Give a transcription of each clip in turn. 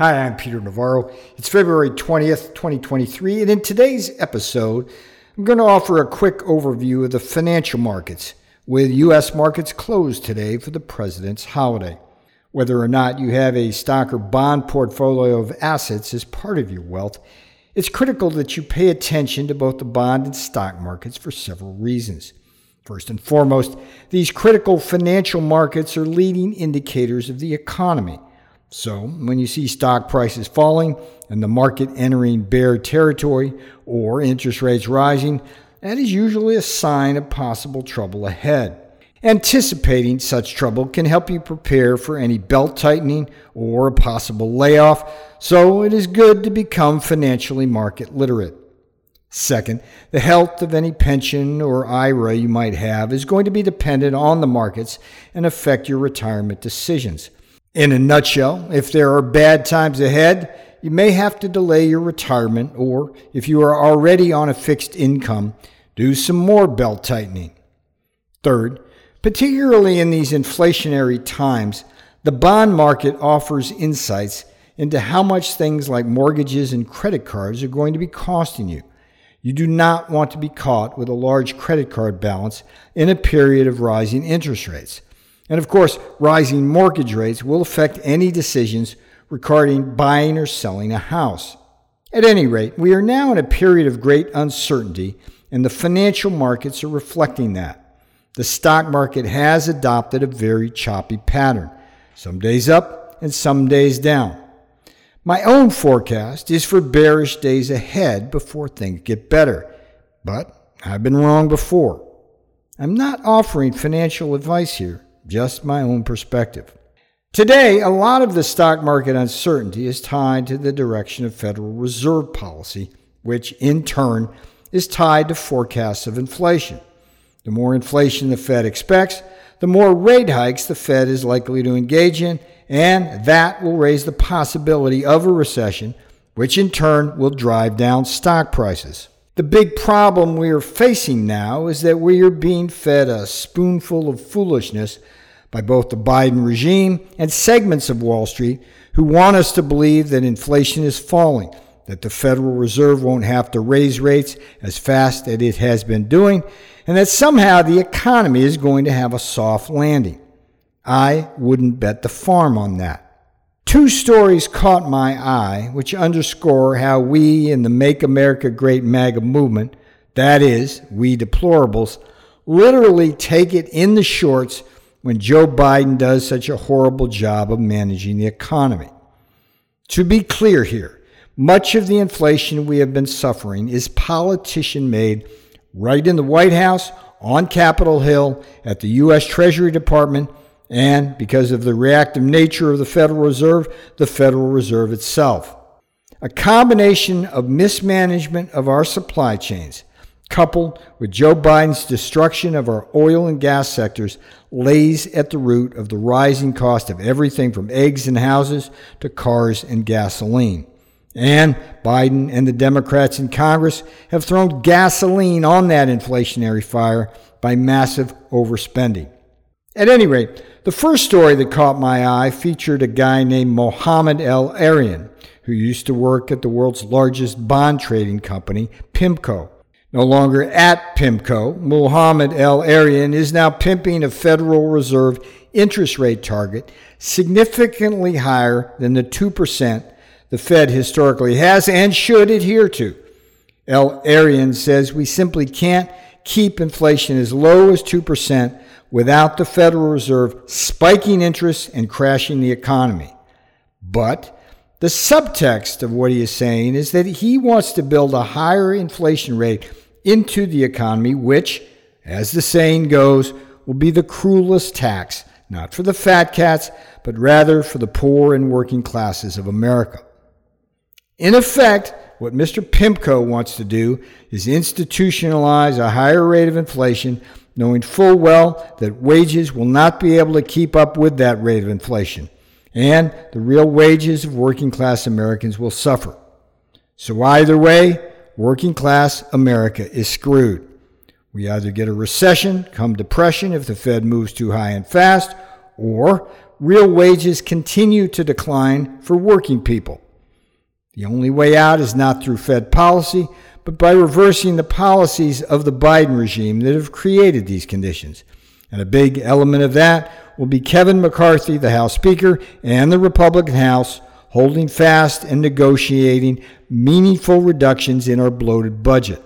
Hi, I'm Peter Navarro. It's February 20th, 2023, and in today's episode, I'm going to offer a quick overview of the financial markets, with U.S. markets closed today for the President's holiday. Whether or not you have a stock or bond portfolio of assets as part of your wealth, it's critical that you pay attention to both the bond and stock markets for several reasons. First and foremost, these critical financial markets are leading indicators of the economy. So, when you see stock prices falling and the market entering bear territory or interest rates rising, that is usually a sign of possible trouble ahead. Anticipating such trouble can help you prepare for any belt tightening or a possible layoff, so it is good to become financially market literate. Second, the health of any pension or IRA you might have is going to be dependent on the markets and affect your retirement decisions. In a nutshell, if there are bad times ahead, you may have to delay your retirement, or if you are already on a fixed income, do some more belt tightening. Third, particularly in these inflationary times, the bond market offers insights into how much things like mortgages and credit cards are going to be costing you. You do not want to be caught with a large credit card balance in a period of rising interest rates. And of course, rising mortgage rates will affect any decisions regarding buying or selling a house. At any rate, we are now in a period of great uncertainty, and the financial markets are reflecting that. The stock market has adopted a very choppy pattern, some days up and some days down. My own forecast is for bearish days ahead before things get better, but I've been wrong before. I'm not offering financial advice here just my own perspective. Today, a lot of the stock market uncertainty is tied to the direction of Federal Reserve policy, which in turn is tied to forecasts of inflation. The more inflation the Fed expects, the more rate hikes the Fed is likely to engage in, and that will raise the possibility of a recession, which in turn will drive down stock prices. The big problem we are facing now is that we are being fed a spoonful of foolishness by both the Biden regime and segments of Wall Street who want us to believe that inflation is falling, that the Federal Reserve won't have to raise rates as fast as it has been doing, and that somehow the economy is going to have a soft landing. I wouldn't bet the farm on that. Two stories caught my eye which underscore how we in the Make America Great MAGA movement, that is, we deplorables, literally take it in the shorts when Joe Biden does such a horrible job of managing the economy. To be clear here, much of the inflation we have been suffering is politician made right in the White House, on Capitol Hill, at the U.S. Treasury Department, and because of the reactive nature of the Federal Reserve, the Federal Reserve itself. A combination of mismanagement of our supply chains coupled with Joe Biden's destruction of our oil and gas sectors, lays at the root of the rising cost of everything from eggs and houses to cars and gasoline. And Biden and the Democrats in Congress have thrown gasoline on that inflationary fire by massive overspending. At any rate, the first story that caught my eye featured a guy named Mohamed El-Erian, who used to work at the world's largest bond trading company, PIMCO. No longer at PIMCO, Mohamed El-Erian is now pimping a Federal Reserve interest rate target significantly higher than the 2% the Fed historically has and should adhere to. El-Erian says we simply can't keep inflation as low as 2% without the Federal Reserve spiking interest and crashing the economy. But the subtext of what he is saying is that he wants to build a higher inflation rate into the economy, which, as the saying goes, will be the cruelest tax, not for the fat cats, but rather for the poor and working classes of America. In effect, what Mr. Pimco wants to do is institutionalize a higher rate of inflation, knowing full well that wages will not be able to keep up with that rate of inflation, and the real wages of working class Americans will suffer. So, either way, working class America is screwed. We either get a recession, come depression if the Fed moves too high and fast, or real wages continue to decline for working people. The only way out is not through Fed policy, but by reversing the policies of the Biden regime that have created these conditions. And a big element of that will be Kevin McCarthy, the House Speaker, and the Republican House holding fast and negotiating meaningful reductions in our bloated budget.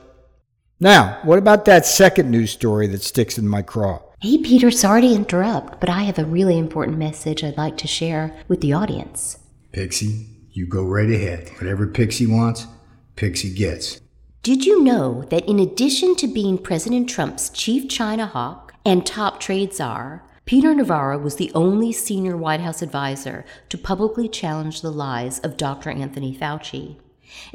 Now, what about that second news story that sticks in my craw? Hey, Peter, sorry to interrupt, but I have a really important message I'd like to share with the audience. Pixie, you go right ahead. Whatever Pixie wants, Pixie gets. Did you know that in addition to being President Trump's chief China hawk and top trade czar, Peter Navarro was the only senior White House advisor to publicly challenge the lies of Dr. Anthony Fauci.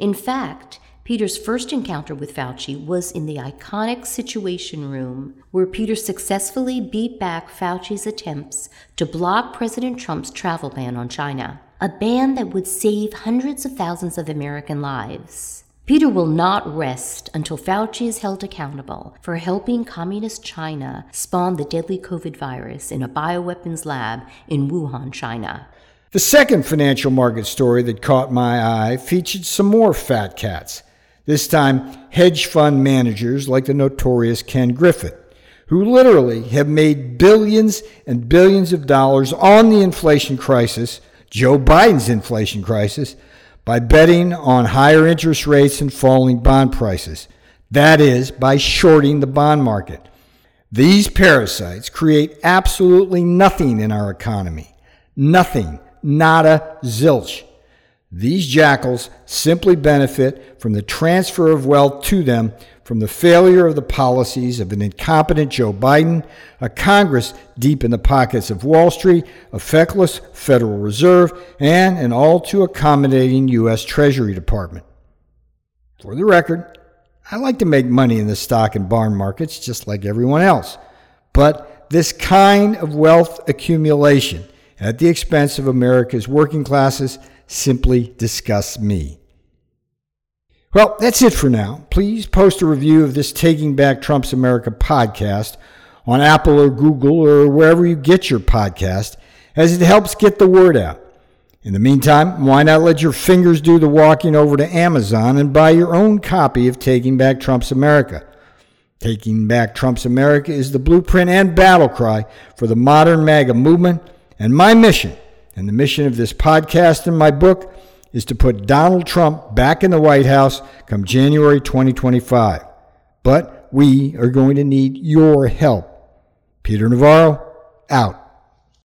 In fact, Peter's first encounter with Fauci was in the iconic Situation Room, where Peter successfully beat back Fauci's attempts to block President Trump's travel ban on China, a ban that would save hundreds of thousands of American lives. Peter will not rest until Fauci is held accountable for helping Communist China spawn the deadly COVID virus in a bioweapons lab in Wuhan, China. The second financial market story that caught my eye featured some more fat cats. This time, hedge fund managers like the notorious Ken Griffin, who literally have made billions and billions of dollars on the inflation crisis, Joe Biden's inflation crisis, by betting on higher interest rates and falling bond prices. That is, by shorting the bond market. These parasites create absolutely nothing in our economy. Nothing. Nada zilch. These jackals simply benefit from the transfer of wealth to them from the failure of the policies of an incompetent Joe Biden, a Congress deep in the pockets of Wall Street, a feckless Federal Reserve, and an all too accommodating U.S. Treasury Department. For the record, I like to make money in the stock and bond markets just like everyone else. But this kind of wealth accumulation at the expense of America's working classes simply disgusts me. Well, that's it for now. Please post a review of this Taking Back Trump's America podcast on Apple or Google or wherever you get your podcast, as it helps get the word out. In the meantime, why not let your fingers do the walking over to Amazon and buy your own copy of Taking Back Trump's America? Taking Back Trump's America is the blueprint and battle cry for the modern MAGA movement, and my mission, and the mission of this podcast and my book is to put Donald Trump back in the White House come January 2025. But we are going to need your help. Peter Navarro, out.